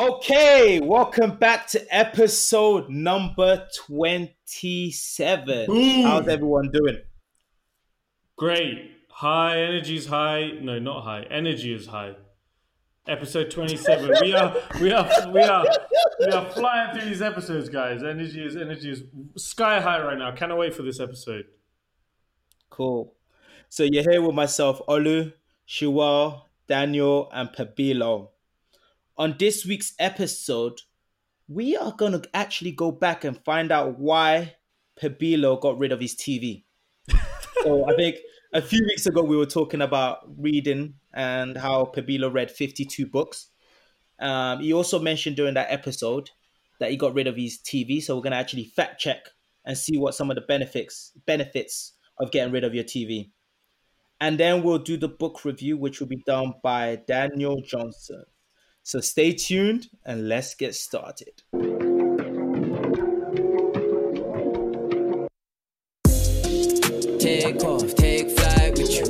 Okay, welcome back to episode number 27. Boom. How's everyone doing? Great. High energy is high. No, not high. Energy is high. Episode twenty-seven. we are, we are, we are, we are flying through these episodes, guys. Energy is energy is sky high right now. Cannot wait for this episode. Cool. So you're here with myself, Olu, Shuwa, Daniel, and Pabilo. On this week's episode, we are going to actually go back and find out why Pabilo got rid of his TV. so I think a few weeks ago we were talking about reading and how Pabilo read 52 books. Um, he also mentioned during that episode that he got rid of his TV. So we're going to actually fact check and see what some of the benefits benefits of getting rid of your TV. And then we'll do the book review, which will be done by Daniel Johnson. So stay tuned and let's get started. Take off, take flight with you.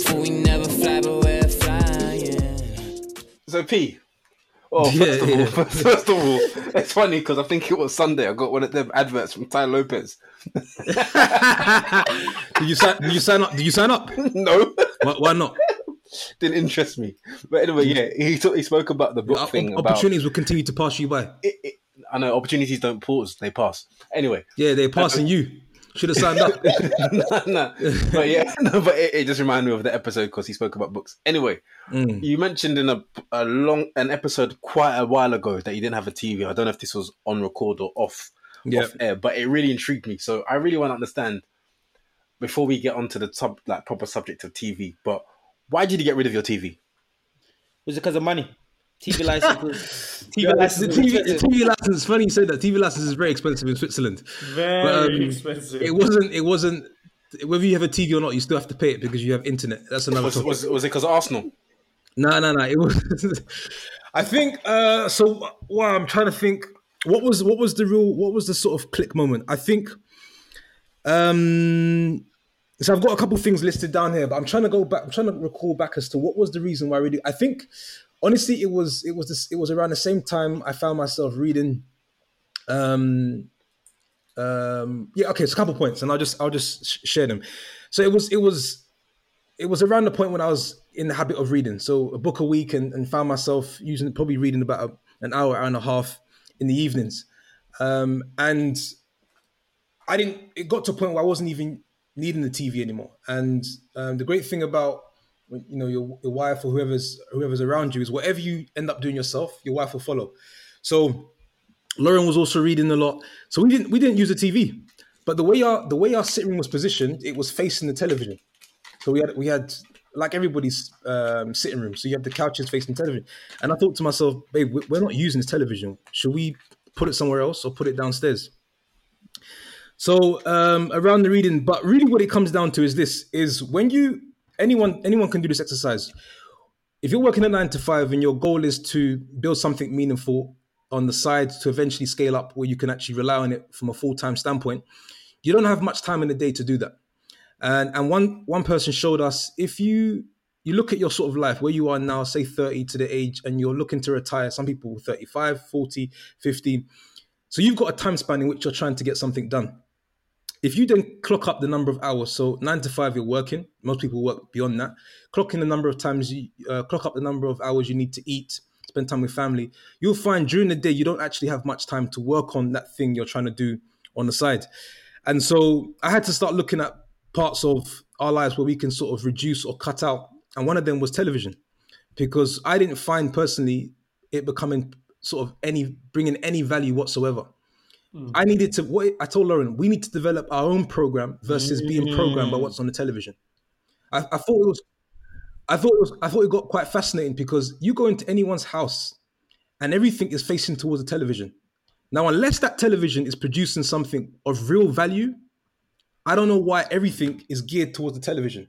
For we never fly, but we're flying. So P. Oh, first, Yeah, of yeah. all, first of all, it's funny because I think it was Sunday. I got one of them adverts from Tai Lopez. did you sign? Did you sign up? Did you sign up? no, Why, why not? didn't interest me. But anyway, yeah, he talk, he spoke about the book Op- thing. About, opportunities will continue to pass you by. it, it, I know opportunities don't pause; they pass. Anyway, Yeah, they're passing you. Should have signed up. no, no. but yeah, no, but it, it just reminded me of the episode because he spoke about books. Anyway, Mm. you mentioned in a, a long an episode quite a while ago that you didn't have a TV. I don't know if this was on record or off, Yeah. off air, but it really intrigued me. So I really want to understand before we get onto the top like proper subject of TV. But why did you get rid of your TV? Was it because of money? TV license. TV Yeah, the, license. TV, the TV license. It's funny you say that. TV license is very expensive in Switzerland. Very But, um, expensive. It wasn't. It wasn't. Whether you have a TV or not, you still have to pay it because you have internet. That's another Was topic. was, was it because of Arsenal? No, no, no. It was. I think. Uh, so, well, I'm trying to think. What was what was the real? What was the sort of click moment? I think. Um. So I've got a couple things listed down here, but I'm trying to go back. I'm trying to recall back as to what was the reason why I really. I think, honestly, it was it was this. It was around the same time I found myself reading. Um. Um. Yeah. Okay. It's a couple points, and I'll just I'll just sh- share them. So it was it was it was around the point when I was in the habit of reading. So a book a week and, and found myself using probably reading about a, an hour, hour and a half in the evenings. Um, and I didn't, it got to a point where I wasn't even needing the TV anymore. And um, the great thing about, you know, your, your wife or whoever's, whoever's around you is whatever you end up doing yourself, your wife will follow. So Lauren was also reading a lot. So we didn't, we didn't use the TV. But the way our, the way our sitting room was positioned, it was facing the television. So we had we had like everybody's um, sitting room. So you have the couches facing television. And I thought to myself, babe, we're not using this television. Should we put it somewhere else or put it downstairs? So um, around the reading, but really what it comes down to is this: is when you anyone anyone can do this exercise. If you're working a nine to five and your goal is to build something meaningful on the side to eventually scale up where you can actually rely on it from a full time standpoint, you don't have much time in the day to do that. And and one one person showed us if you you look at your sort of life where you are now say 30 to the age and you're looking to retire some people 35 40 50 so you've got a time span in which you're trying to get something done if you then clock up the number of hours so 9 to 5 you're working most people work beyond that clock in the number of times you uh, clock up the number of hours you need to eat spend time with family you'll find during the day you don't actually have much time to work on that thing you're trying to do on the side and so i had to start looking at parts of our lives where we can sort of reduce or cut out. And one of them was television, because I didn't find personally it becoming sort of any bringing any value whatsoever. I needed to. What I told Lauren, we need to develop our own program versus being programmed by what's on the television. I, I thought it was, I thought it was, I thought it got quite fascinating because you go into anyone's house, and everything is facing towards the television. Now, unless that television is producing something of real value, I don't know why everything is geared towards the television.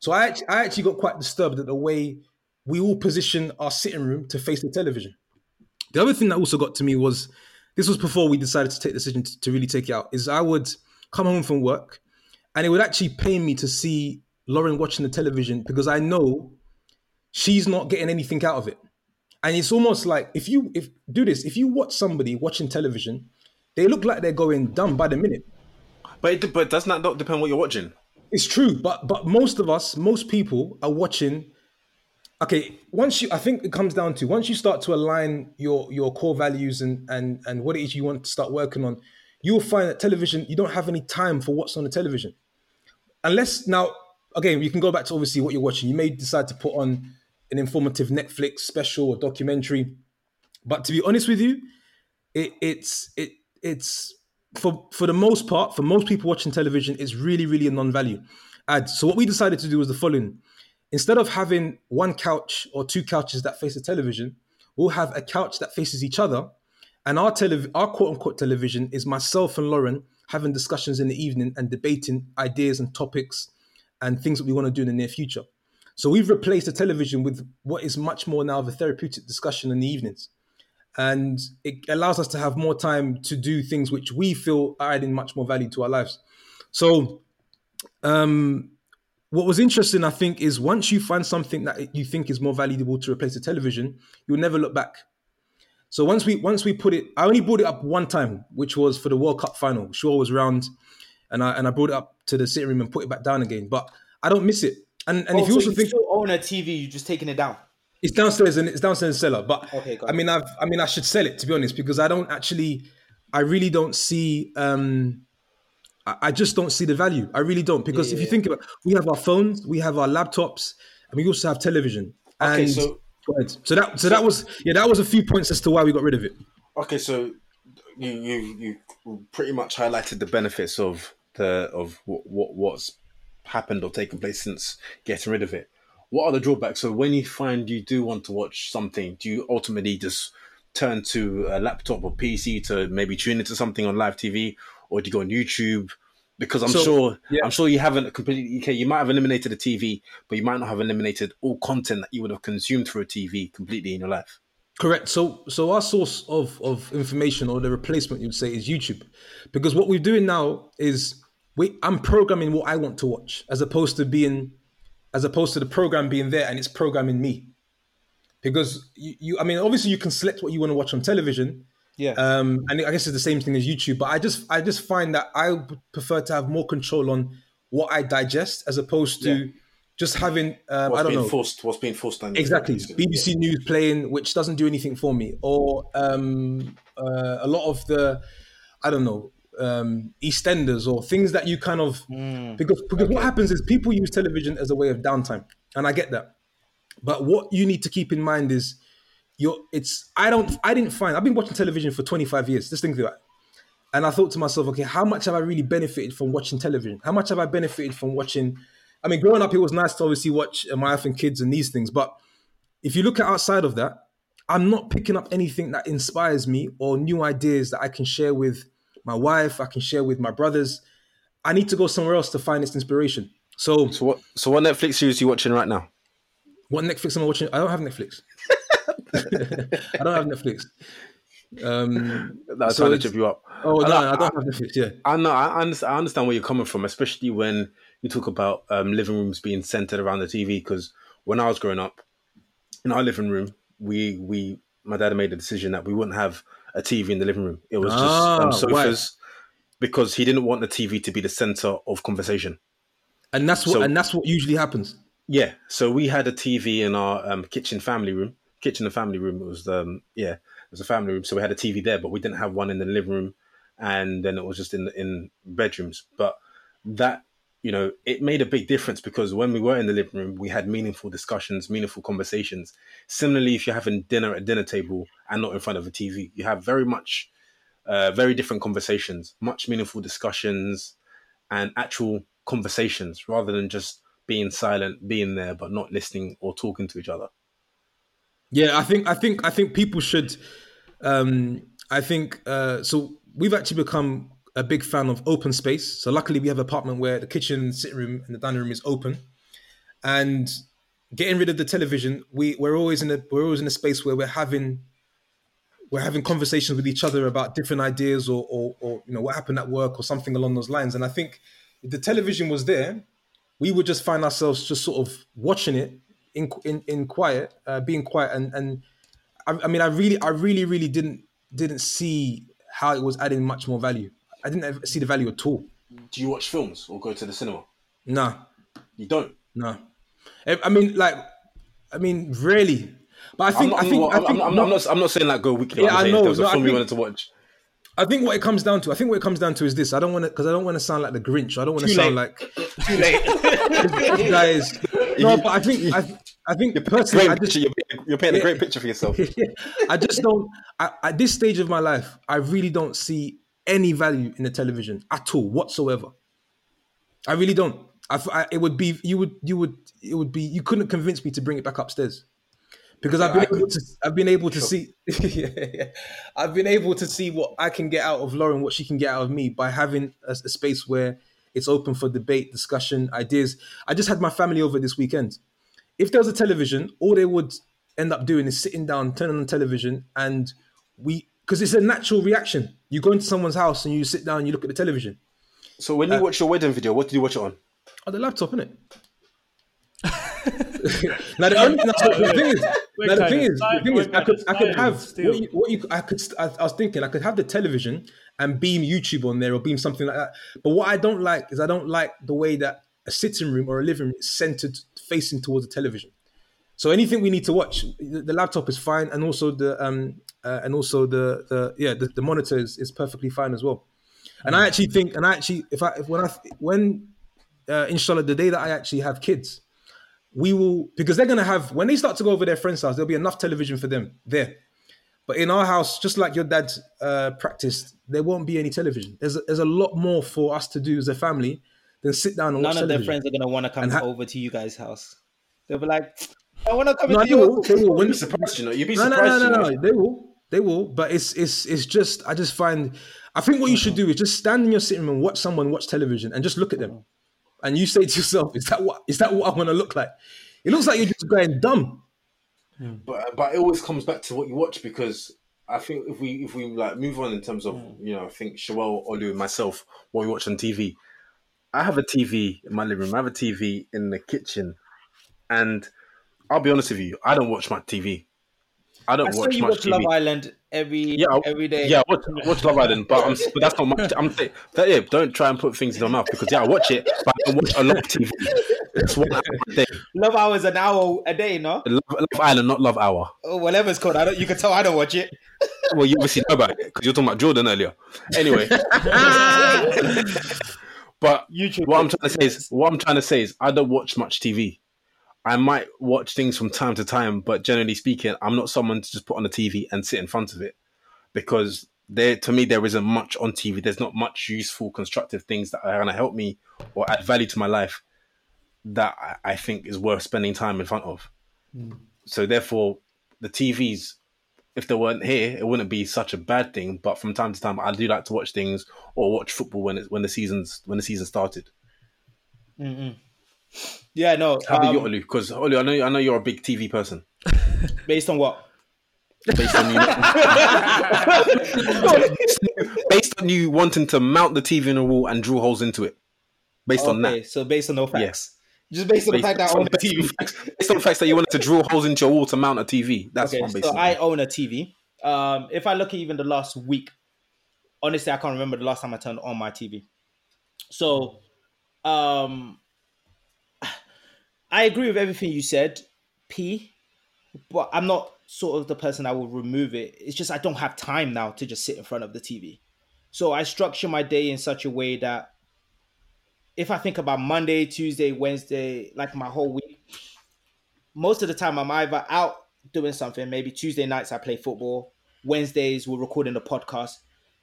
So I actually, I actually got quite disturbed at the way we all position our sitting room to face the television. The other thing that also got to me was this was before we decided to take the decision to, to really take it out. Is I would come home from work, and it would actually pain me to see Lauren watching the television because I know she's not getting anything out of it. And it's almost like if you if do this, if you watch somebody watching television, they look like they're going dumb by the minute. But it, but doesn't that not depend what you're watching? It's true, but but most of us, most people are watching. Okay, once you, I think it comes down to once you start to align your your core values and and and what it is you want to start working on, you will find that television you don't have any time for what's on the television, unless now again you can go back to obviously what you're watching. You may decide to put on an informative Netflix special or documentary, but to be honest with you, it it's it it's for for the most part for most people watching television it's really really a non-value. Ad so what we decided to do was the following instead of having one couch or two couches that face the television we'll have a couch that faces each other. And our our quote unquote television is myself and Lauren having discussions in the evening and debating ideas and topics and things that we want to do in the near future. So we've replaced the television with what is much more now of a therapeutic discussion in the evenings. And it allows us to have more time to do things which we feel are adding much more value to our lives. So, um, what was interesting, I think, is once you find something that you think is more valuable to replace the television, you'll never look back. So once we once we put it, I only brought it up one time, which was for the World Cup final. Shaw was round, and I and I brought it up to the sitting room and put it back down again. But I don't miss it. And and Oh, if you so also you think still own a TV, you're just taking it down. it's downstairs and it's downstairs in the cellar. But Okay, I mean, I've I mean, I should sell it to be honest because I don't actually, I really don't see. um I just don't see the value. I really don't because if you think about, we have our phones, we have our laptops, and we also have television. Okay, and, so- Go ahead. so that so that was yeah that was a few points as to why we got rid of it. Okay, so you you you pretty much highlighted the benefits of the of what, what what's happened or taken place since getting rid of it. What are the drawbacks? So when you find you do want to watch something, do you ultimately just turn to a laptop or PC to maybe tune into something on live TV, or do you go on YouTube? Because I'm So, sure yeah. I'm sure you haven't completely. Okay, you might have eliminated the TV, but you might not have eliminated all content that you would have consumed through a TV completely in your life. Correct. So, so our source of of information or the replacement you'd say is YouTube, because what we're doing now is we I'm programming what I want to watch as opposed to being, as opposed to the program being there and it's programming me. Because you, you I mean, obviously you can select what you want to watch on television, Yeah. um, and I guess it's the same thing as YouTube. But I just I just find that I prefer to have more control on what I digest as opposed to Yeah. just having um, What's I don't being know forced? What's being forced on you? Exactly. BBC News playing, which doesn't do anything for me, or um, uh, a lot of the, I don't know, um, EastEnders or things that you kind of because because what happens is people use television as a way of downtime, and I get that. But what you need to keep in mind is, you're it's I don't I didn't find I've been watching television for 25 years. Just think about it. And I thought to myself, okay, how much have I really benefited from watching television? How much have I benefited from watching? I mean, growing up, it was nice to obviously watch uh, My Wife and Kids and these things. But if you look at outside of that, I'm not picking up anything that inspires me or new ideas that I can share with my wife, I can share with my brothers. I need to go somewhere else to find this inspiration. So, So what? So what Netflix series are you watching right now? what Netflix am I watching? I don't have Netflix. I don't have Netflix. Um, That's So trying to trip you up. oh no, And I don't have Netflix. Yeah, I know. I understand, I understand where you're coming from, especially when you talk about um, living rooms being centered around the TV. Because when I was growing up, in our living room, we we my dad made a decision that we wouldn't have a TV in the living room. It was just Ah, um, sofas because he didn't want the TV to be the center of conversation. and that's what So- and that's what usually happens. Yeah, so we had a TV in our um, kitchen family room. Kitchen and family room It was um yeah, it was a family room. So we had a TV there, but we didn't have one in the living room, and then it was just in in bedrooms. But that you know, it made a big difference because when we were in the living room, we had meaningful discussions, meaningful conversations. Similarly, if you're having dinner at a dinner table and not in front of a TV, you have very much, uh, very different conversations, much meaningful discussions, and actual conversations rather than just being silent, being there but not listening or talking to each other. Yeah, I think I think I think people should. Um, I think uh, so. We've actually become a big fan of open space. So luckily, we have an apartment where the kitchen, sitting room, and the dining room is open. And getting rid of the television, we we're always in a we're always in a space where we're having we're having conversations with each other about different ideas or or, or you know what happened at work or something along those lines. And I think if the television was there, we would just find ourselves just sort of watching it in in, in quiet, uh, being quiet, and and I, I mean, I really, I really, really didn't didn't see how it was adding much more value. I didn't ever see the value at all. Do you watch films or go to the cinema? Nah, You don't. no. I I mean, like, I mean, really. But I I'm think, not, I think, I'm, I think, I'm, I'm, I'm not. I'm not saying like go weekly. Yeah, I'm I saying know, If there was no, I film you wanted to watch. I think what it comes down to, I think what it comes down to is this. I don't want to, because I don't want to sound like the Grinch. I don't want to sound late. like Too late. guys. No, but I think, I, I think personally, I just, You're, painting- you're painting a great picture for yourself. I just don't. I, at this stage of my life, I really don't see any value in the television at all whatsoever. I really don't. I, I- it would be you would you would it would be you couldn't convince me to bring it back upstairs because I've been I able to I've been able to see yeah, yeah. I've been able to see what I can get out of Lauren, what she can get out of me by having a, a space where it's open for debate, discussion, ideas. I just had my family over this weekend. If there was a television, all they would end up doing is sitting down, turning on the television, and we because it's a natural reaction. You go into someone's house and you sit down, and you look at the television. So when you Uh, watch your wedding video, what did you watch it on? Oh, the laptop, innit? Now the, only, the thing is, now the thing is, the thing is, I could, I could have what you, what you, I could, I, I was thinking, I could have the television and beam YouTube on there or beam something like that. But what I don't like is I don't like the way that a sitting room or a living room is centered facing towards the television. So anything we need to watch, the, the laptop is fine, and also the um uh, and also the the yeah the, the monitor is, is perfectly fine as well. And I actually think, and I actually, if I if when I when uh, inshallah the day that I actually have kids, we will because they're gonna have when they start to go over their friend's house, there'll be enough television for them there. But in our house, just like your dad uh, practiced, there won't be any television. There's a, there's a lot more for us to do as a family than sit down and None watch of their friends are gonna want to come ha- over to you guys' house. They'll be like, I want to come No, into they will. They will. You'd be surprised, you know. You'd be no, no, surprised, no, no, you no. They will. They will. But it's it's it's just. I just find. I think what you should do is just stand in your sitting room and watch someone watch television and just look at them, and you say to yourself, "Is that what? Is that what I want to look like?" It looks like you're just going dumb. But but it always comes back to what you watch because I think if we if we like move on in terms of Hmm. you know I think Shawel, Olu, and myself what we watch on TV. I have a TV in my living room. I have a TV in the kitchen, and I'll be honest with you, I don't watch my TV. I don't I watch much watch TV. Love Island every Yeah, every day. Yeah, I watch, I watch Love Island, but, I'm, but that's not much. I'm saying that, yeah, don't try and put things in your mouth because yeah, I watch it, but I don't watch a lot of TV. It's one hour a day. Love Hour is an hour a day, no? Love, Love Island, not Love Hour. Or whatever it's called. I don't. You can tell I don't watch it. Well, you obviously know about it because you're talking about Jordan earlier. Anyway, but YouTube. what I'm trying to say is, what I'm trying to say is, I don't watch much TV. I might watch things from time to time, but generally speaking, I'm not someone to just put on the TV and sit in front of it because there, to me, there isn't much on TV. There's not much useful, constructive things that are going to help me or add value to my life that I, I think is worth spending time in front of. Mm. So therefore, the TVs, if they weren't here, it wouldn't be such a bad thing. But from time to time, I do like to watch things or watch football when it, when the seasons when the season started. Yeah, no. How about you, um, Olu? Because Olu, I know I know you're a big TV person. based on what? Based on you, based on you wanting to mount the TV in a wall and drill holes into it. Based on that, so based on no facts. Yes. Just based on the fact that I own a TV. Facts, based on the facts that you wanted to drill holes into your wall to mount a TV. That's Okay, so I own a TV. Um, if I look at even the last week, honestly, I can't remember the last time I turned on my TV. So, um, I agree with everything you said, P, but I'm not sort of the person that will remove it. It's just I don't have time now to just sit in front of the TV. So I structure my day in such a way that if I think about Monday, Tuesday, Wednesday, like my whole week, most of the time I'm either out doing something. Maybe Tuesday nights I play football. Wednesdays we're recording the podcast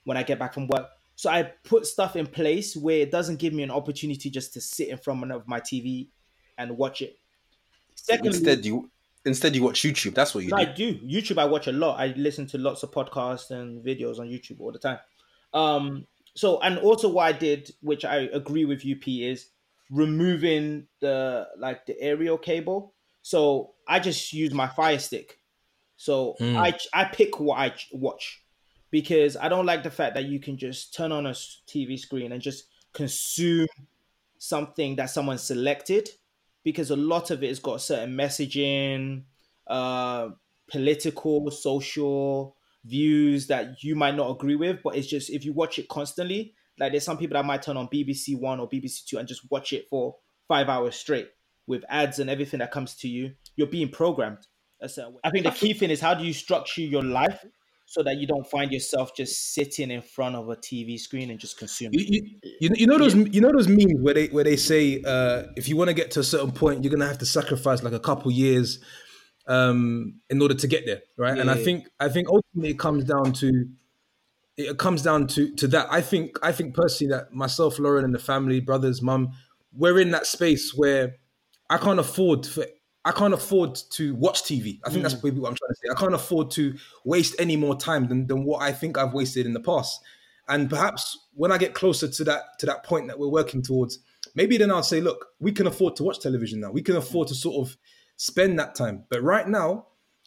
when I get back from work. So I put stuff in place where it doesn't give me an opportunity just to sit in front of my TV and watch it. Secondly, Instead, you instead you watch YouTube. That's what you do. I do. YouTube I watch a lot. I listen to lots of podcasts and videos on YouTube all the time. Um so and also what I did, which I agree with UP, is removing the like the aerial cable. So I just use my fire stick. So I I pick what I watch because I don't like the fact that you can just turn on a TV screen and just consume something that someone selected because a lot of it has got certain messaging, uh, political, social views that you might not agree with, but it's just if you watch it constantly, like there's some people that might turn on BBC One or BBC Two and just watch it for five hours straight with ads and everything that comes to you. You're being programmed a certain way. I think the key thing is how do you structure your life so that you don't find yourself just sitting in front of a TV screen and just consuming. You, you, you, know those you know those memes where they where they say uh, if you want to get to a certain point, you're gonna have to sacrifice like a couple years um, in order to get there, right? and I think I think ultimately it comes down to it comes down to to that. I think I think personally that myself, Lauren, and the family, brothers, mum, we're in that space where I can't afford for I can't afford to watch TV. I think that's maybe what I'm trying to say. I can't afford to waste any more time than, than what I think I've wasted in the past. And perhaps when I get closer to that to that point that we're working towards, maybe then I'll say, look, we can afford to watch television now. We can afford to sort of spend that time. But right now,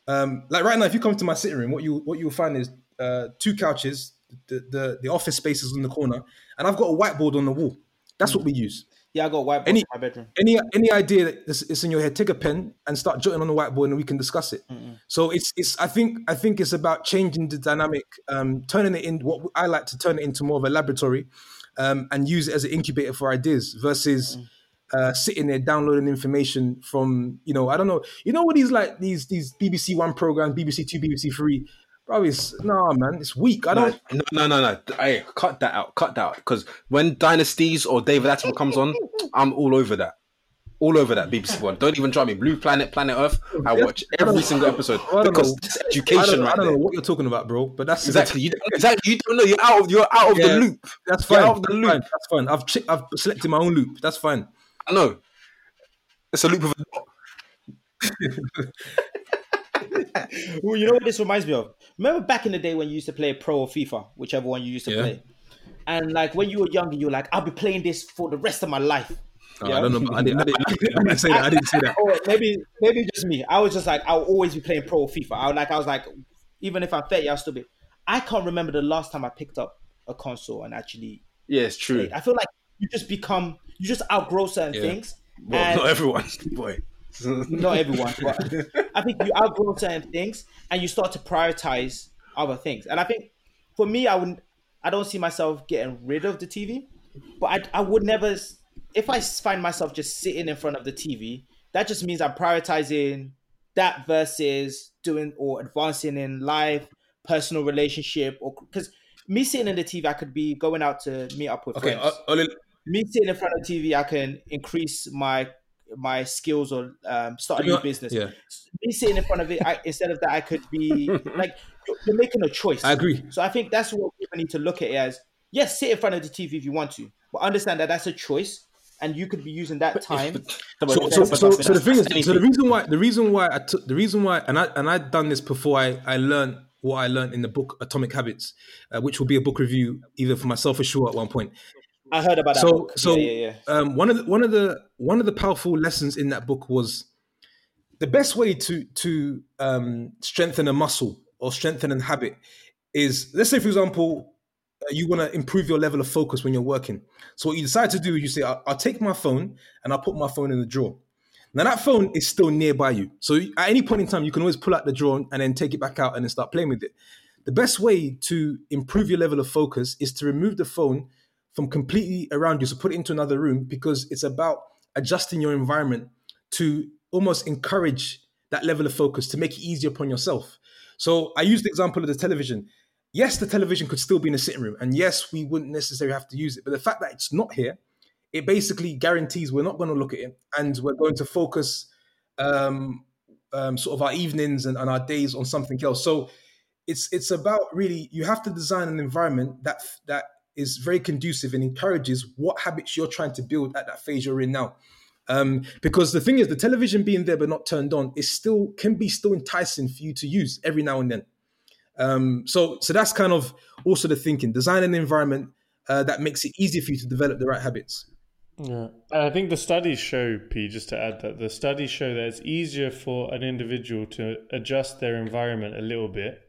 um, like right now, if you come to my sitting room, what you what you'll find is uh, two couches, the, the the office spaces in the corner, and I've got a whiteboard on the wall. That's what we use. Yeah, I got whiteboard Any- in my bedroom. Any any idea that this is in your head, take a pen and start jotting on the whiteboard, and we can discuss it. So it's it's I think I think it's about changing the dynamic, um, turning it in what I like to turn it into more of a laboratory, um, and use it as an incubator for ideas versus. Uh, sitting there downloading information from you know I don't know you know what these like these these BBC One programs BBC Two BBC Three bro it's nah man it's weak I don't No, no, no, no. Hey, cut that out. Cut that out. Because when Dynasties or David Attenborough comes on, I'm all over that. All over that BBC one. Don't even try me. Blue Planet, Planet Earth. I watch every single episode because education don't, I right don't there. know what you're talking about bro but that's Exactly. You, exactly. You don't know. You're out of. You're out of Yeah, the loop. That's You're fine. out of the That's loop. fine. That's fine. I've che- I've selected my own loop. That's fine. I know. It's a loop of. Well, you know what this reminds me of? Remember back in the day when you used to play Pro or FIFA, whichever one you used to Yeah. play, and like when you were younger, you were like, "I'll be playing this for the rest of my life." Oh, Yeah. I don't know. but I didn't, I, didn't, I didn't say that. I didn't say that. Or maybe maybe just me. I was just like, I'll always be playing Pro or FIFA. I was like, I was like, even if I'm 30, I'll still be. I can't remember the last time I picked up a console and actually. Yeah, it's true. played. I feel like you just become, you just outgrow certain Yeah. things. Well, and- not everyone, boy. not everyone, but I think you outgrow certain things and you start to prioritize other things. And I think for me, I wouldn't, I don't see myself getting rid of the TV, but I, I would never, if I find myself just sitting in front of the TV, that just means I'm prioritizing that versus doing or advancing in life, personal relationship, or because me sitting in the TV, I could be going out to meet up with Okay. friends uh, me sitting in front of the TV, I can increase my my skills or um, start a new business. yeah. Me sitting in front of it, I, instead of that, I could be like you're, making a choice. I agree. So I think that's what people need to look at it as. Yes, sit in front of the TV if you want to, but understand that that's a choice, and you could be using that time. So, so, so, so the thing is, so the reason why, the reason why I took, the reason why, and I and I'd done this before I I learned what I learned in the book Atomic Habits, uh, which will be a book review either for myself or Shaw at one point. I heard about that. so book. so yeah, yeah, yeah. Um, one of the one of the one of the powerful lessons in that book was the best way to to um, strengthen a muscle or strengthen a habit is let's say for example uh, you want to improve your level of focus when you're working. So what you decide to do is you say I'll, I'll take my phone and I'll put my phone in the drawer. Now that phone is still nearby you, so at any point in time you can always pull out the drawer and then take it back out and then start playing with it. The best way to improve your level of focus is to remove the phone from completely around you. So put it into another room because it's about adjusting your environment to almost encourage that level of focus to make it easier upon yourself. So I used the example of the television. Yes, the television could still be in the sitting room, and yes, we wouldn't necessarily have to use it. But the fact that it's not here, it basically guarantees we're not going to look at it, and we're going to focus um, um, sort of our evenings and, and our days on something else. So it's it's about really you have to design an environment that that is very conducive and encourages what habits you're trying to build at that phase you're in now. Um, because the thing is, the television being there but not turned on is still can be still enticing for you to use every now and then. Um, so so that's kind of also the thinking: design an environment uh, that makes it easier for you to develop the right habits. Yeah. And I think the studies show, P, just to add that, the studies show that it's easier for an individual to adjust their environment a little bit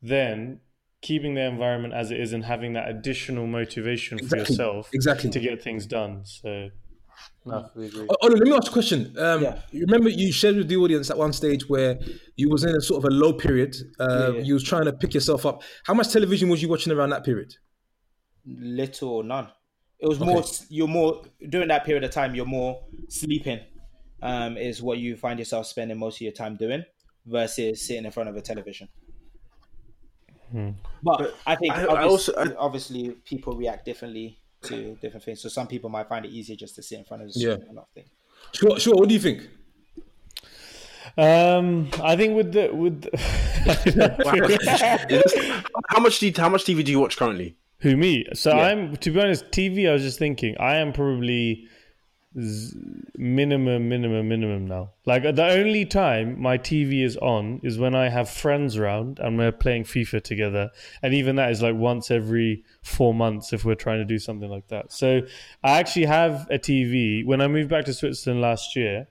than keeping their environment as it is and having that additional motivation for yourself Exactly. to get things done. So, No, we agree. Oh, let me ask a question. Um, Yeah. You remember you shared with the audience at one stage where you was in a sort of a low period. Uh, Yeah, yeah. You was trying to pick yourself up. How much television was you watching around that period? little or none. It was more you're more during that period of time you're more sleeping um is what you find yourself spending most of your time doing versus sitting in front of a television. But I think I- I also- I- obviously people react differently to different things. So some people might find it easier just to sit in front of the Yeah. screen and not think. Sure, sure. What do you think? Um, I think with the with the how much do you, how much TV do you watch currently? who me. So Yeah. I'm to be honest, TV. I was just thinking, I am probably z- minimum, minimum, minimum now. Like the only time my TV is on is when I have friends around and we're playing FIFA together, and even that is like once every four months if we're trying to do something like that. So I actually have a TV. When I moved back to Switzerland last year,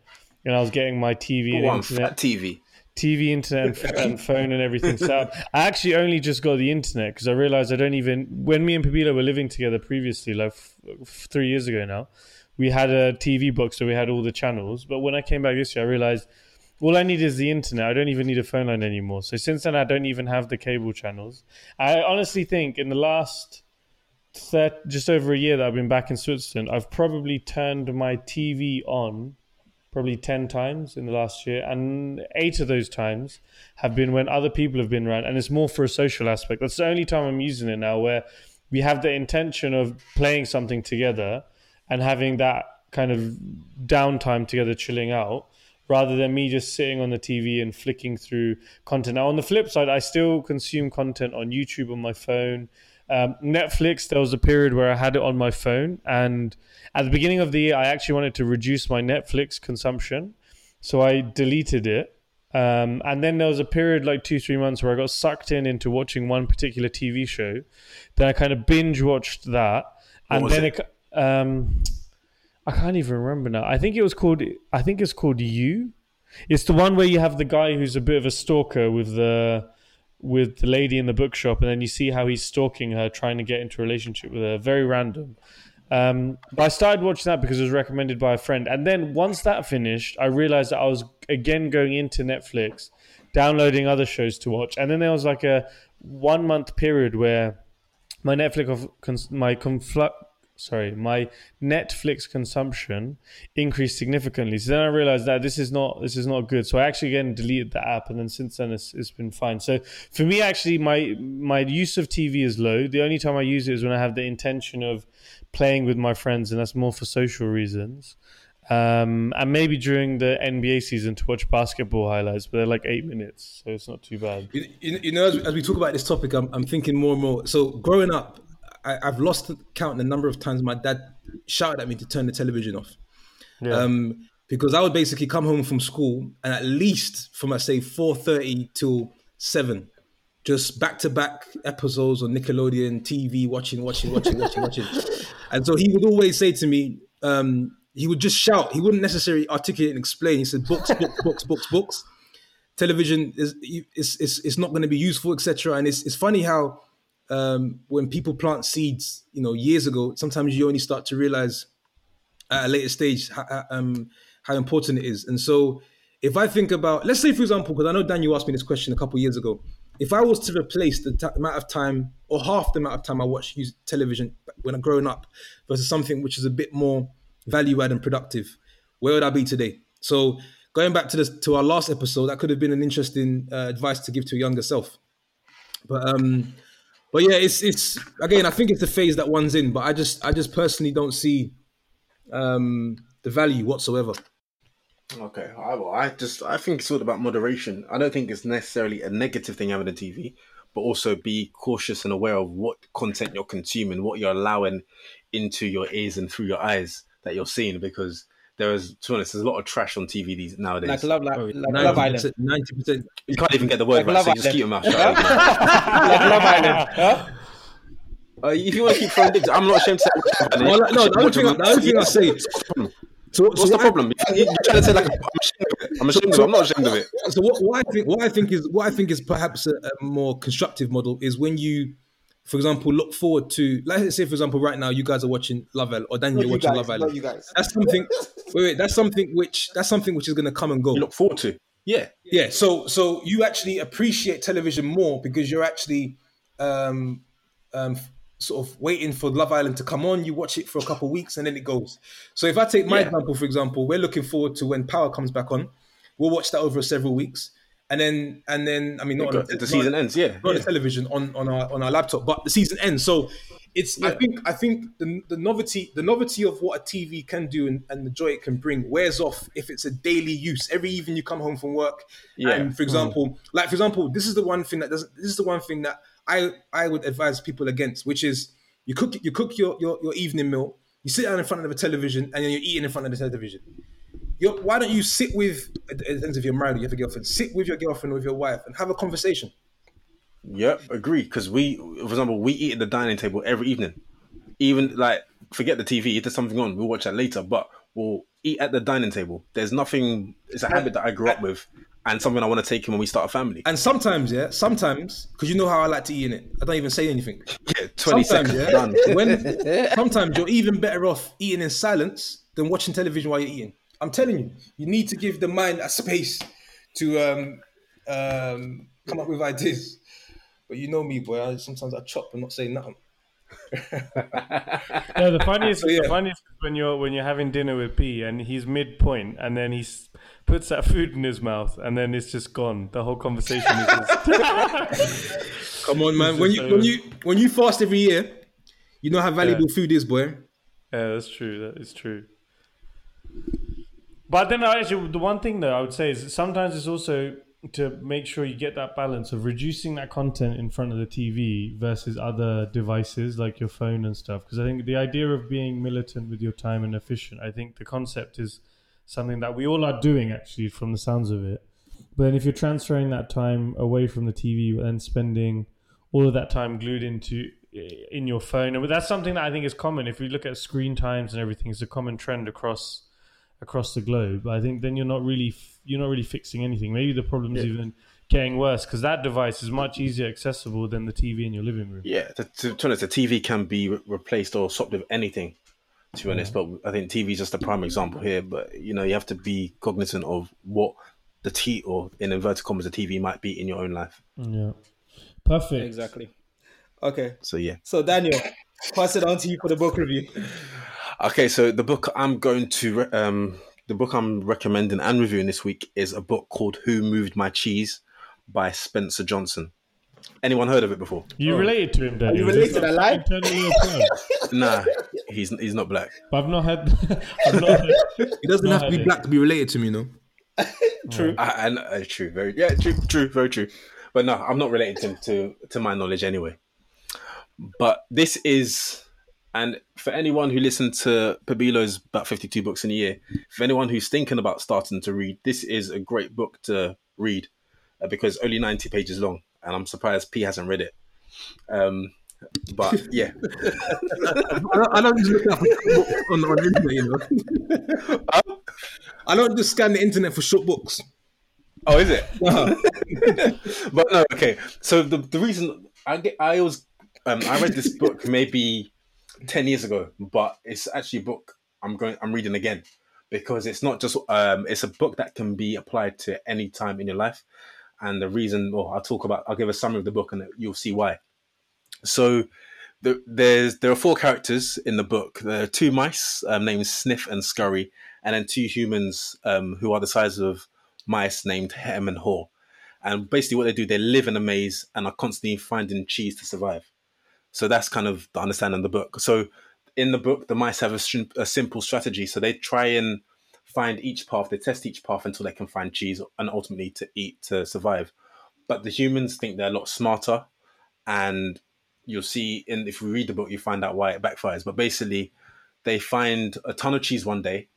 and I was getting my TV and internet. TV. TV, internet, and, and phone and everything set up. I actually only just got the internet because I realized I don't even. When me and Pabilo were living together previously, like f- three years ago now, we had a TV box, so we had all the channels. But when I came back this year, I realized all I need is the internet. I don't even need a phone line anymore. So since then, I don't even have the cable channels. I honestly think in the last thir- just over a year that I've been back in Switzerland, I've probably turned my TV on probably 10 times in the last year and eight of those times have been when other people have been around and it's more for a social aspect that's the only time i'm using it now where we have the intention of playing something together and having that kind of downtime together chilling out rather than me just sitting on the tv and flicking through content now on the flip side i still consume content on youtube on my phone um, Netflix, there was a period where I had it on my phone, and at the beginning of the year, I actually wanted to reduce my Netflix consumption, so I deleted it. Um, and then there was a period like two, three months where I got sucked in into watching one particular TV show. Then I kind of binge watched that, and then it? it, um, I can't even remember now. I think it was called. I think it's called You. It's the one where you have the guy who's a bit of a stalker with the with the lady in the bookshop, and then you see how he's stalking her, trying to get into a relationship with her. Very random. Um, but I started watching that because it was recommended by a friend, and then once that finished, I realized that I was again going into Netflix, downloading other shows to watch, and then there was like a one month period where my Netflix my confl- sorry my Netflix consumption increased significantly. So then I realized that this is not this is not good. So I actually again deleted the app, and then since then it's, it's been fine. So for me, actually, my my use of TV is low. The only time I use it is when I have the intention of playing with my friends, and that's more for social reasons. Um, and maybe during the NBA season to watch basketball highlights, but they're like eight minutes, so it's not too bad. You, you, know, as, as we talk about this topic, I'm, I'm thinking more and more. So, growing up, I, I've lost count the number of times my dad shouted at me to turn the television off. Um, because I would basically come home from school and at least from I say four thirty till seven, just back to back episodes on Nickelodeon TV, watching, watching, watching, watching, watching. And so he would always say to me, um, he would just shout. He wouldn't necessarily articulate and explain. He said, "Books, books, books, books, books." Television is it's it's, it's not going to be useful, etc. And it's it's funny how um, when people plant seeds, you know, years ago, sometimes you only start to realize at a later stage how, um, how important it is. And so, if I think about, let's say, for example, because I know Daniel asked me this question a couple of years ago, if I was to replace the t- amount of time or half the amount of time I watch television when I'm growing up versus something which is a bit more value add and productive, where would I be today? So, going back to this to our last episode, that could have been an interesting uh, advice to give to a younger self. But um, but yeah, it's it's again, I think it's the phase that one's in. But I just I just personally don't see um the value whatsoever. Okay, I, well, I just I think it's all about moderation. I don't think it's necessarily a negative thing having a TV, but also be cautious and aware of what content you're consuming, what you're allowing into your ears and through your eyes that you're seeing. Because there is, to be honest, there's a lot of trash on TV these nowadays. Like Love, like, like Love Island. Ninety percent. you can't even get the word Like right, Love so just Island. keep your mouth shut. like Love Island. Huh? Uh, if you want to keep throwing digs, I'm not ashamed to say. Well, like, no, the only thing, the only thing I say. So, What's so the what I- problem? You- You're trying to say like I'm ashamed of it. I'm ashamed of it. I'm not ashamed of it. so what, what I think what I think is what I think is perhaps a, a more constructive model is when you for example, look forward to, let's say, for example, right now you guys are watching Love Island, or Daniel, you're watching guys, Love Island. you guys. That's something. wait, wait, that's something which that's something which is going to come and go. You look forward to. Yeah. Yeah, so so you actually appreciate television more because you're actually um, um, sort of waiting for Love Island to come on. You watch it for a couple of weeks and then it goes. So if I take my Yeah. example, for example, we're looking forward to when Power comes back on. We'll watch that over several weeks, and then and then I mean, not on the, the season ends. Yeah. not on yeah. the television on on our on our laptop, but the season ends. So it's I think I think the, the novelty the novelty of what a TV can do and, and the joy it can bring wears off if it's a daily use. Every evening you come home from work, Yeah. and for hmm. example, like for example, this is the one thing that doesn't. This is the one thing that I I would advise people against, which is you cook you cook your your, your evening meal, you sit down in front of the television, and then you're eating in front of the television. You're, why don't you sit with, it depends if you're married or you have a girlfriend, sit with your girlfriend or with your wife and have a conversation. Yep, agree. Because we, for example, we eat at the dining table every evening. Even like, forget the TV. If there's something on, we'll watch that later. But we'll eat at the dining table. There's nothing. It's a habit that I grew up with, and something I want to take in when we start a family. And sometimes, yeah, sometimes, because you know how I like to eat in it, I don't even say anything. Yeah, Twenty Sometimes, seconds yeah, done. when sometimes you're even better off eating in silence than watching television while you're eating. I'm telling you, you need to give the mind a space to um, um, come up with ideas. But you know me, boy. I, sometimes I chop and not say nothing. No, the funniest, So, yeah. the funniest is when you're when you're having dinner with P and he's midpoint and then he puts that food in his mouth and then it's just gone. The whole conversation is just, Come on, man. When you when you when you fast every year, you know how valuable food is, boy. yeah, that's true. That is true. But then, actually, the one thing though I would say is sometimes it's also to make sure you get that balance of reducing that content in front of the TV versus other devices like your phone and stuff. Because I think the idea of being militant with your time and efficient, I think the concept is something that we all are doing actually from the sounds of it. But then if you're transferring that time away from the TV and spending all of that time glued into eh, in your phone, and that's something that I think is common. If we look at screen times and everything, it's a common trend across across the globe. I think then you're not really f- you're not really fixing anything. Maybe the problem's even getting worse because that device is much easier accessible than the TV in your living room. Yeah, to, to, to be honest, the TV can be re- replaced or swapped with anything. To be honest, but I think TV is just a prime example here. But you know, you have to be cognizant of what the T or in inverted commas the TV might be in your own life. Yeah, perfect. Exactly. Okay. So yeah. So Daniel, pass it on to you for the book review. Okay, so the book I'm going to re- um the book I'm recommending and reviewing this week is a book called Who Moved My Cheese by Spencer Johnson. Anyone heard of it before? You related to him, Daniel. you related, I lied? Internally applied. Nah, he's he's not black. But I've not had. I've not had It doesn't No have to be headache. black to be related to me, you know. True. I, I, know- uh, true, very yeah, true, true, very true. But no, I'm not related to him to to my knowledge anyway. But this is, and for anyone who listened to Pabilo's about 52 books in a year, for anyone who's thinking about starting to read, this is a great book to read uh, because only 90 pages long, and I'm surprised P hasn't read it. Um, but yeah, I don't, I don't just look up on, on the internet, you know. I don't just scan the internet for short books. Oh, is it? but no, okay. So the the reason I get I was um, I read this book maybe ten years ago, but it's actually a book I'm going I'm reading again because it's not just um it's a book that can be applied to any time in your life, and the reason well I'll talk about I'll give a summary of the book and you'll see why. So. The, there's there are four characters in the book. There are two mice um, named Sniff and Scurry, and then two humans um, who are the size of mice named Hem and Haw. And basically, what they do, they live in a maze and are constantly finding cheese to survive. So that's kind of the understanding of the book. So in the book, the mice have a, a simple strategy. So they try and find each path, they test each path until they can find cheese and ultimately to eat to survive. But the humans think they're a lot smarter. And you'll see, in if you read the book, you find out why it backfires. But basically, they find a ton of cheese one day,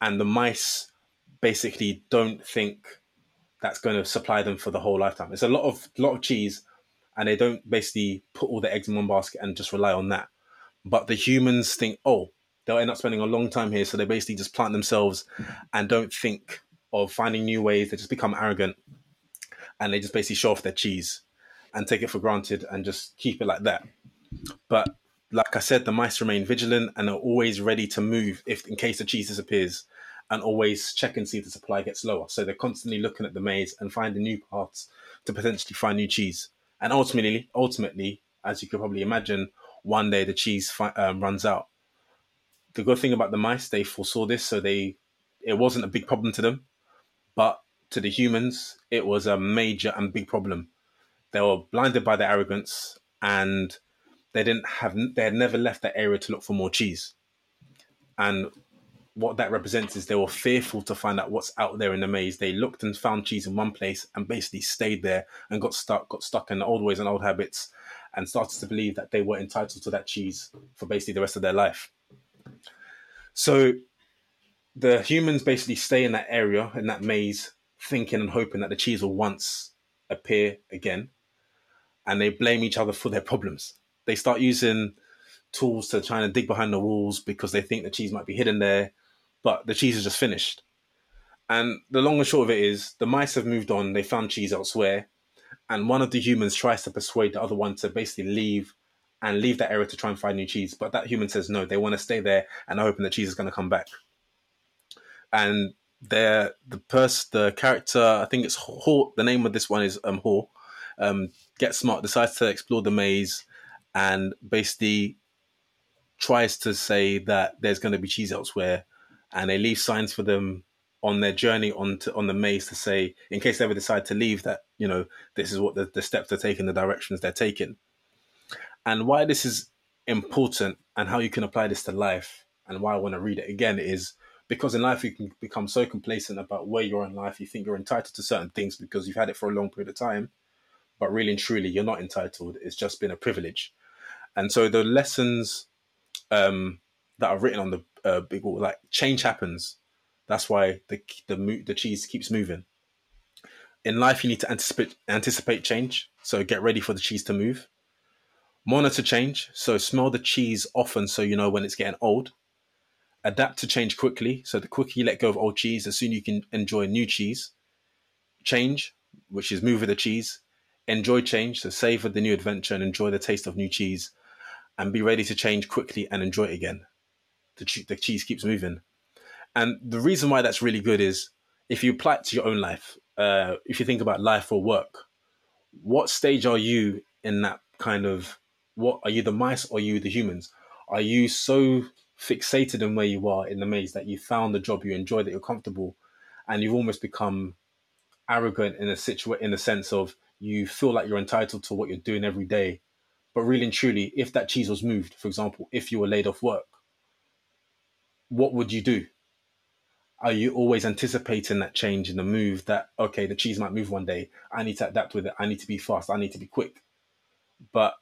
and the mice basically don't think that's going to supply them for the whole lifetime. It's a lot of lot of cheese, and they don't basically put all their eggs in one basket and just rely on that. But the humans think, oh, they'll end up spending a long time here, so they basically just plant themselves and don't think of finding new ways. They just become arrogant, and they just basically show off their cheese and take it for granted and just keep it like that. But like I said, the mice remain vigilant and are always ready to move if in case the cheese disappears, and always check and see if the supply gets lower. So they're constantly looking at the maze and finding new paths to potentially find new cheese. And ultimately, ultimately, as you could probably imagine, one day the cheese fi- um, runs out. The good thing about the mice, they foresaw this, so they it wasn't a big problem to them. But to the humans, it was a major and big problem. They were blinded by their arrogance, and they didn't have they had never left that area to look for more cheese. And what that represents is they were fearful to find out what's out there in the maze. They looked and found cheese in one place and basically stayed there and got stuck, got stuck in the old ways and old habits, and started to believe that they were entitled to that cheese for basically the rest of their life. So the humans basically stay in that area, in that maze, thinking and hoping that the cheese will once appear again. And they blame each other for their problems. They start using tools to try and dig behind the walls because they think the cheese might be hidden there, but the cheese is just finished. And the long and short of it is the mice have moved on, they found cheese elsewhere, and one of the humans tries to persuade the other one to basically leave and leave that area to try and find new cheese. But that human says no, they want to stay there and hoping that cheese is going to come back. And they're the person, the character, I think it's Haw. The name of this one is um Haw. Um, Get smart, decides to explore the maze, and basically tries to say that there's going to be cheese elsewhere, and they leave signs for them on their journey on to, on the maze to say, in case they ever decide to leave, that you know this is what the, the steps they're taking, the directions they're taking, and why this is important and how you can apply this to life, and why I want to read it again is because in life you can become so complacent about where you're in life, you think you're entitled to certain things because you've had it for a long period of time, but really and truly you're not entitled. It's just been a privilege, and so the lessons um, that are written on the big. Like change happens. That's why the the the cheese keeps moving. In life, you need to anticipate anticipate change. So get ready for the cheese to move. Monitor change. So smell the cheese often, so you know when it's getting old. Adapt to change quickly. So the quicker you let go of old cheese, the sooner you can enjoy new cheese. Change, which is move with the cheese. Enjoy change. So savor the new adventure and enjoy the taste of new cheese and be ready to change quickly and enjoy it again. The, the cheese keeps moving. And the reason why that's really good is if you apply it to your own life, uh, if you think about life or work, what stage are you in that kind of what are you the mice or you the humans? Are you so fixated in where you are in the maze that you found the job you enjoy, that you're comfortable, and you've almost become arrogant in a situa- in the sense of you feel like you're entitled to what you're doing every day but really and truly, if that cheese was moved, for example, if you were laid off work, what would you do? Are you always anticipating that change in the move that, okay, the cheese might move one day. I need to adapt with it. I need to be fast. I need to be quick. But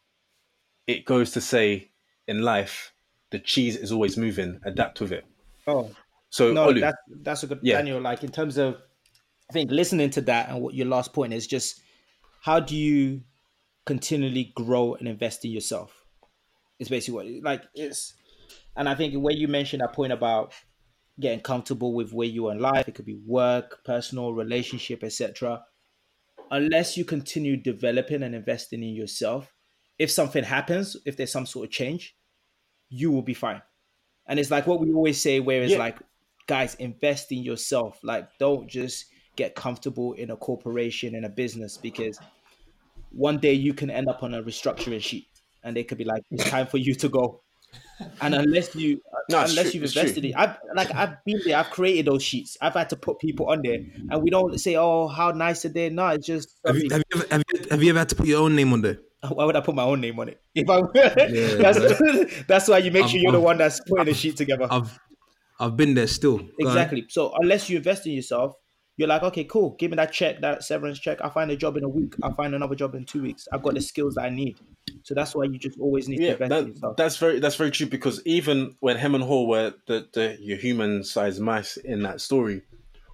it goes to say in life, the cheese is always moving. Adapt with it. Oh, So, no, Olu, that's that's a good Yeah. Daniel. Like in terms of, I think listening to that and what your last point is just, how do you continually grow and invest in yourself? It's basically what like it's, and I think when you mentioned that point about getting comfortable with where you are in life, it could be work, personal, relationship, etc. Unless you continue developing and investing in yourself, if something happens, if there's some sort of change, you will be fine. And it's like what we always say, where it's Yeah. like, guys, invest in yourself. Like, don't just get comfortable in a corporation in a business because one day you can end up on a restructuring sheet, and they could be like, "It's time for you to go." And unless you, No, unless true, you've invested in, I've like I've been there, I've created those sheets. I've had to put people on there, and we don't say, "Oh, how nice are they?" No, it's just Have you, have, you ever, have, you, have you ever had to put your own name on there? why would I put my own name on it? If I, that's, that's why you make sure I've- you're the I've- one that's putting the sheet together. I've I've been there still. Go on. Exactly. So unless you invest in yourself, you're like, okay, cool. Give me that check, that severance check. I'll find a job in a week. I'll find another job in two weeks. I've got the skills that I need. So that's why you just always need to yeah, in that, that's very that's very true because even when Hem and Haw were the, the your human sized mice in that story,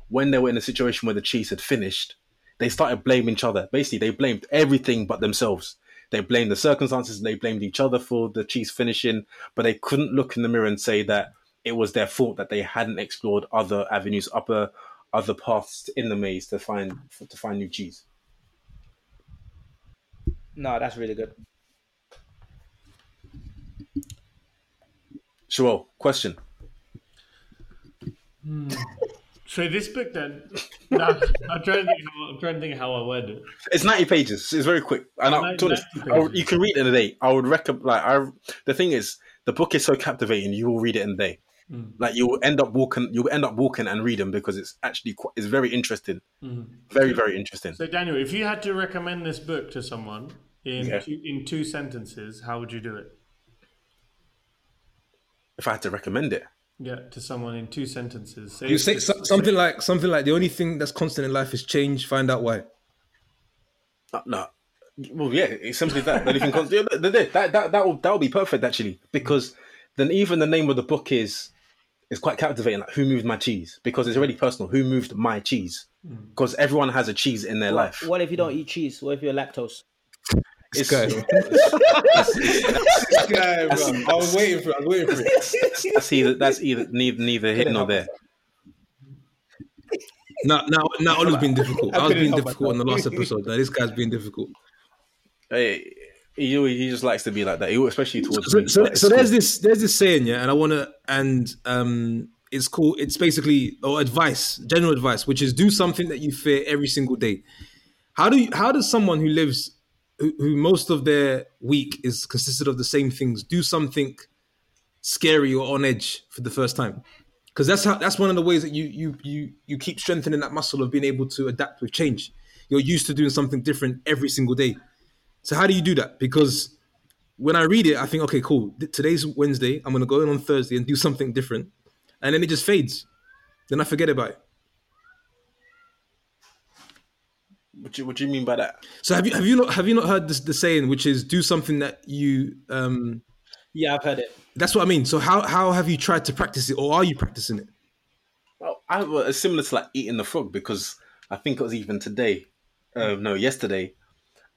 when they were in a situation where the cheese had finished, they started blaming each other. Basically, they blamed everything but themselves. They blamed the circumstances, and they blamed each other for the cheese finishing, but they couldn't look in the mirror and say that it was their fault that they hadn't explored other avenues, upper other paths in the maze to find to find new cheese. no, that's really good. Sure. Question. Hmm. So this book then, nah, I'm trying to think how I'm trying to think how I word it. It's ninety pages. It's very quick, and I, Ninety- to be honest, 90 I would- you can read it in a day. I would recommend. Like, I the thing is, the book is so captivating. You will read it in a day. Mm. Like, you will end up walking. You will end up walking and reading because it's actually quite, it's very interesting. Mm. Very, very interesting. So Daniel, if you had to recommend this book to someone in Yeah. two, in two sentences, how would you do it? If I had to recommend it, Yeah, to someone in two sentences. Say You say so, something like something like the only thing that's constant in life is change. Find out why. Uh, no. Well, yeah, it's simply that. Anything con- yeah, that, that, that, that, that will that will be perfect actually because then even the name of the book is is quite captivating. Like, who moved my cheese? Because it's already personal. Who moved my cheese? Mm. Because everyone has a cheese in their life. What if you don't eat cheese? What if you're lactose? It's, guy. guy, bro. I was waiting for. it. I was waiting for it. that's either that's either neither neither here nor there. Now, now, now, Olu's been difficult. I, was being difficult on the last episode. Now this guy's being difficult. Hey, he, he just likes to be like that, he, especially towards So, so, so there's this, there's this saying, yeah, and I want to, and um, it's cool. It's basically or advice, general advice, which is do something that you fear every single day. How do you, how does someone who lives, who, who most of their week is consisted of the same things, do something scary or on edge for the first time? Because that's how that's one of the ways that you you you you keep strengthening that muscle of being able to adapt with change. You're used to doing something different every single day. So how do you do that? Because when I read it, I think, okay, cool. Today's Wednesday. I'm gonna go in on Thursday and do something different, and then it just fades. Then I forget about it. What do you, what do you mean by that? So have you have you not have you not heard this the saying, which is do something that you um Yeah, I've heard it. that's what I mean. So how how have you tried to practice it, or are you practicing it? Well, I well, it's similar to like eating the frog because I think it was even today, uh, no, yesterday,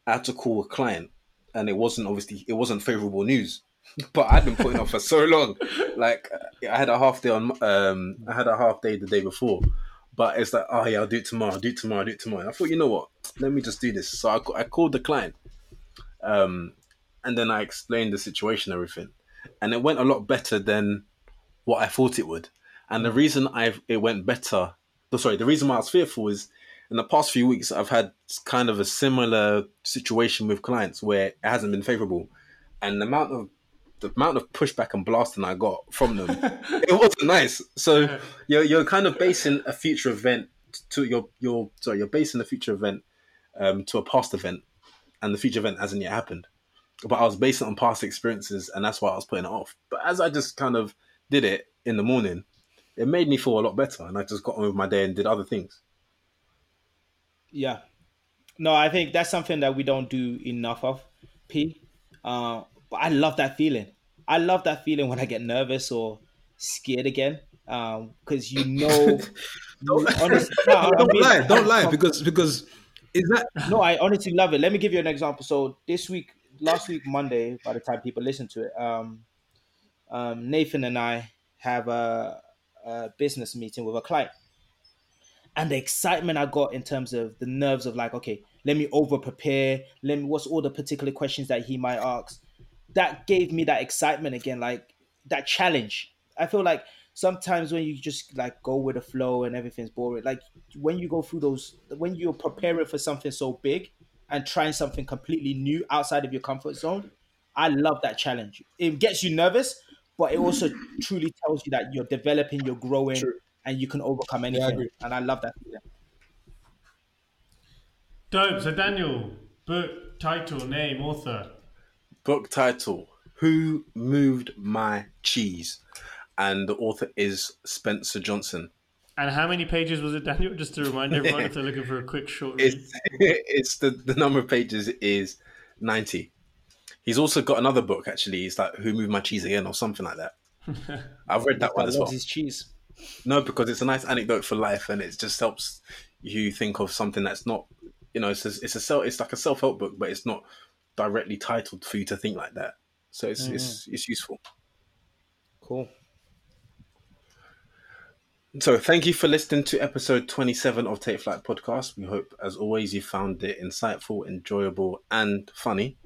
I had to call a client, and it wasn't obviously it wasn't favorable news, but I'd been putting off for so long. Like I had a half day on, um, I had a half day the day before, but it's like, oh yeah, I'll do it tomorrow. I'll do it tomorrow. I'll do it tomorrow. And I thought, you know what? Let me just do this. So I, I called the client, um, and then I explained the situation, everything, and it went a lot better than what I thought it would. And the reason I it went better, sorry, the reason why I was fearful is in the past few weeks I've had kind of a similar situation with clients where it hasn't been favorable, and the amount of the amount of pushback and blasting I got from them, it wasn't nice. So you're you're kind of basing a future event to your your sorry you're basing a future event um, to a past event, and the future event hasn't yet happened. But I was basing it on past experiences, and that's why I was putting it off. But as I just kind of did it in the morning, it made me feel a lot better, and I just got on with my day and did other things. Yeah. No, I think that's something that we don't do enough of, P. Uh, but I love that feeling. I love that feeling when I get nervous or scared again. Because you know, you honestly, no, don't being- lie, don't lie, because because is that no, I honestly love it. Let me give you an example. So this week, last week Monday, by the time people listen to it, um, um, Nathan and I have a, a business meeting with a client, and the excitement I got in terms of the nerves of like, okay, let me over prepare. Let me what's all the particular questions that he might ask. That gave me that excitement again, like that challenge. I feel like sometimes when you just like go with the flow and everything's boring, like when you go through those, when you're preparing for something so big and trying something completely new outside of your comfort zone, I love that challenge. It gets you nervous, but it also truly tells you that you're developing, you're growing, and you can overcome anything. agree. and I love that. feeling. Dope. So Daniel, book title, name, author. Book title: Who Moved My Cheese, and the author is Spencer Johnson. And how many pages was it, Daniel? Just to remind everyone if they're looking for a quick short read. It's it's the the number of pages is ninety. He's also got another book actually. It's like Who Moved My Cheese Again or something like that. I've read that one as well. his cheese. No, because it's a nice anecdote for life, and it just helps you think of something that's not, you know, it's a, it's a self, it's like a self help book, but it's not directly titled for you to think like that. So it's it's it's useful. Cool. So thank you for listening to episode twenty seven of Take Flight podcast. We hope, as always, you found it insightful, enjoyable, and funny.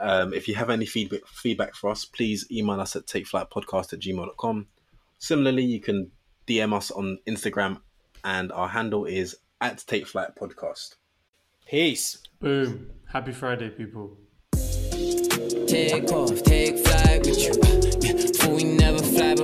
Um, if you have any feedback feedback for us, please email us at takeflightpodcast at gmail.com. Similarly, you can DM us on Instagram, and our handle is at Take Flight Podcast. Peace. Boom. Happy Friday, people. Take off, take flight with you. We never fly,